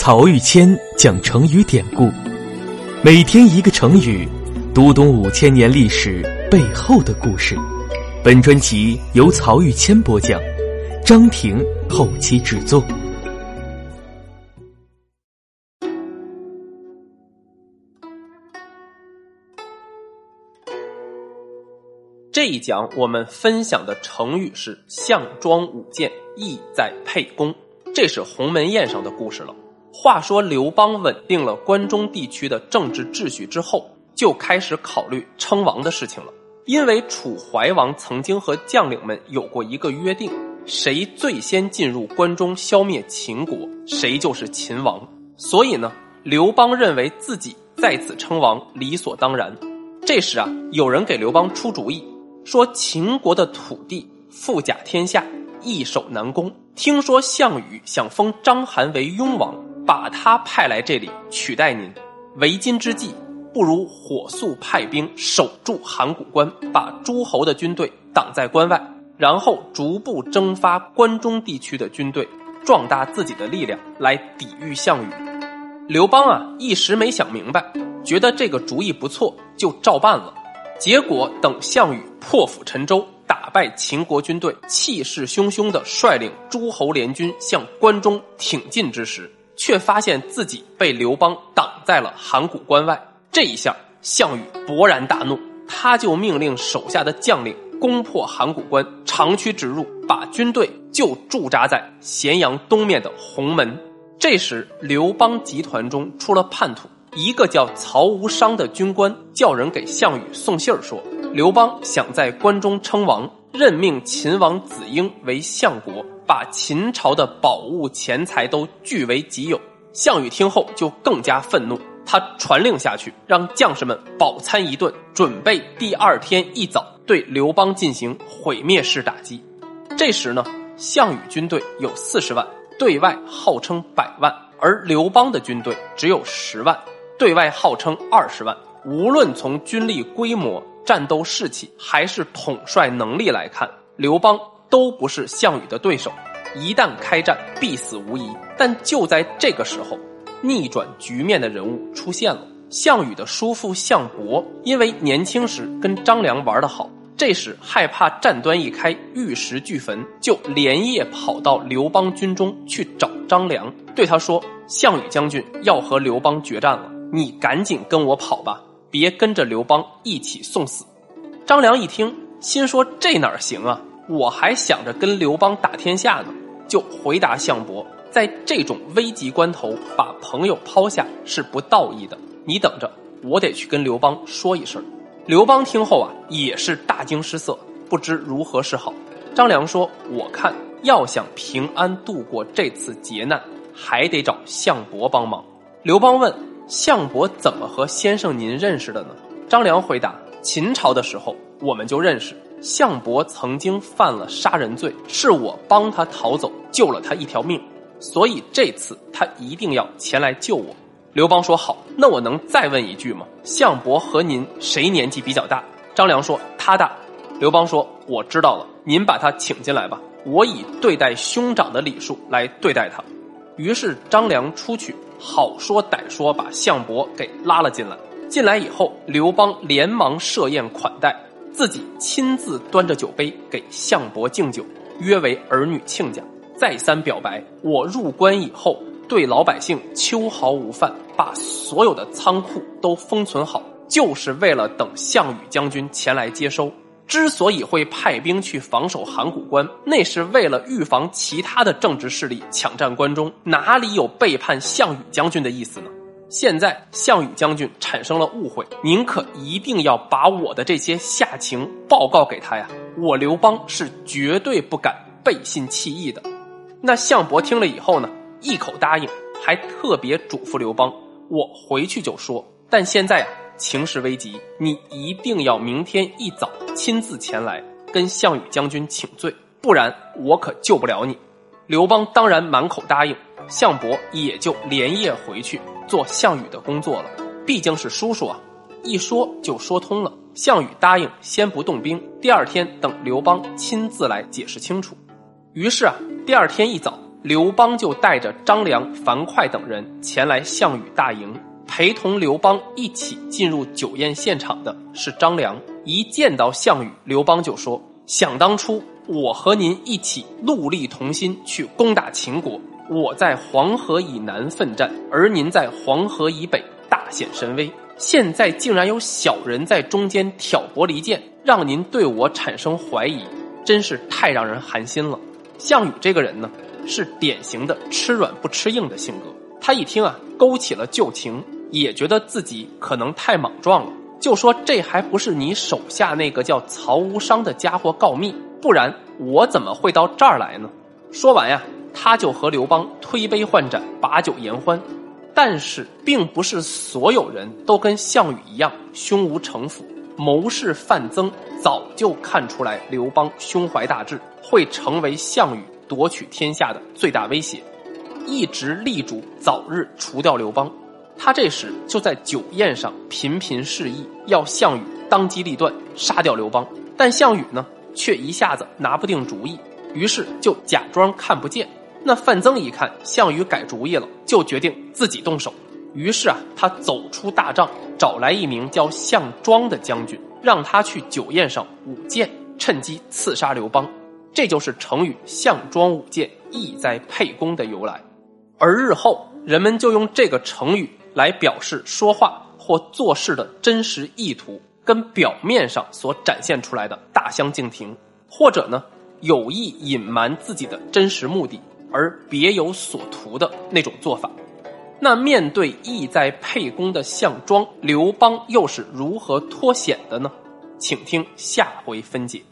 曹玉谦讲成语典故，每天一个成语，读懂五千年历史背后的故事。本专辑由曹玉谦播讲，张婷后期制作。这一讲我们分享的成语是“项庄舞剑，意在沛公”，这是鸿门宴上的故事了。话说刘邦稳定了关中地区的政治秩序之后，就开始考虑称王的事情了。因为楚怀王曾经和将领们有过一个约定，谁最先进入关中消灭秦国，谁就是秦王。所以呢，刘邦认为自己在此称王理所当然。这时啊，有人给刘邦出主意，说秦国的土地富甲天下，易守难攻。听说项羽想封章邯为雍王。把他派来这里取代您，为今之计，不如火速派兵守住函谷关，把诸侯的军队挡在关外，然后逐步征发关中地区的军队，壮大自己的力量来抵御项羽。刘邦啊，一时没想明白，觉得这个主意不错，就照办了。结果等项羽破釜沉舟，打败秦国军队，气势汹汹地率领诸侯联军向关中挺进之时，却发现自己被刘邦挡在了函谷关外，这一下，项羽勃然大怒，他就命令手下的将领攻破函谷关，长驱直入，把军队就驻扎在咸阳东面的鸿门。这时，刘邦集团中出了叛徒，一个叫曹无伤的军官叫人给项羽送信儿说，刘邦想在关中称王，任命秦王子婴为相国。把秦朝的宝物钱财都据为己有，项羽听后就更加愤怒，他传令下去，让将士们饱餐一顿，准备第二天一早对刘邦进行毁灭式打击。这时呢，项羽军队有四十万，对外号称百万，而刘邦的军队只有十万，对外号称二十万。无论从军力规模、战斗士气，还是统帅能力来看，刘邦。都不是项羽的对手，一旦开战必死无疑。但就在这个时候，逆转局面的人物出现了。项羽的叔父项伯，因为年轻时跟张良玩得好，这时害怕战端一开玉石俱焚，就连夜跑到刘邦军中去找张良，对他说：“项羽将军要和刘邦决战了，你赶紧跟我跑吧，别跟着刘邦一起送死。”张良一听，心说：“这哪行啊？”我还想着跟刘邦打天下呢，就回答项伯，在这种危急关头把朋友抛下是不道义的。你等着，我得去跟刘邦说一声。刘邦听后啊，也是大惊失色，不知如何是好。张良说：“我看要想平安度过这次劫难，还得找项伯帮忙。”刘邦问：“项伯怎么和先生您认识的呢？”张良回答：“秦朝的时候我们就认识。”项伯曾经犯了杀人罪，是我帮他逃走，救了他一条命，所以这次他一定要前来救我。刘邦说：“好，那我能再问一句吗？项伯和您谁年纪比较大？”张良说：“他大。”刘邦说：“我知道了，您把他请进来吧，我以对待兄长的礼数来对待他。”于是张良出去，好说歹说把项伯给拉了进来。进来以后，刘邦连忙设宴款待。自己亲自端着酒杯给项伯敬酒，约为儿女亲家，再三表白：我入关以后，对老百姓秋毫无犯，把所有的仓库都封存好，就是为了等项羽将军前来接收。之所以会派兵去防守函谷关，那是为了预防其他的政治势力抢占关中，哪里有背叛项羽将军的意思呢？现在项羽将军产生了误会，您可一定要把我的这些下情报告给他呀！我刘邦是绝对不敢背信弃义的。那项伯听了以后呢，一口答应，还特别嘱咐刘邦：“我回去就说。但现在啊，情势危急，你一定要明天一早亲自前来跟项羽将军请罪，不然我可救不了你。”刘邦当然满口答应，项伯也就连夜回去。做项羽的工作了，毕竟是叔叔啊，一说就说通了。项羽答应先不动兵，第二天等刘邦亲自来解释清楚。于是啊，第二天一早，刘邦就带着张良、樊哙等人前来项羽大营，陪同刘邦一起进入酒宴现场的是张良。一见到项羽，刘邦就说：“想当初，我和您一起戮力同心去攻打秦国，我在黄河以南奋战，而您在黄河以北大显神威。现在竟然有小人在中间挑拨离间，让您对我产生怀疑，真是太让人寒心了。”项羽这个人呢？是典型的吃软不吃硬的性格。他一听啊，勾起了旧情，也觉得自己可能太莽撞了，就说：“这还不是你手下那个叫曹无伤的家伙告密，不然我怎么会到这儿来呢？”说完呀，他就和刘邦推杯换盏，把酒言欢。但是，并不是所有人都跟项羽一样胸无城府。谋士范增早就看出来刘邦胸怀大志，会成为项羽。夺取天下的最大威胁，一直力主早日除掉刘邦。他这时就在酒宴上频频示意，要项羽当机立断杀掉刘邦。但项羽呢，却一下子拿不定主意，于是就假装看不见。那范增一看项羽改主意了，就决定自己动手。于是啊，他走出大帐，找来一名叫项庄的将军，让他去酒宴上舞剑，趁机刺杀刘邦。这就是成语“项庄舞剑，意在沛公”的由来，而日后人们就用这个成语来表示说话或做事的真实意图，跟表面上所展现出来的大相径庭，或者呢有意隐瞒自己的真实目的而别有所图的那种做法。那面对意在沛公的项庄，刘邦又是如何脱险的呢？请听下回分解。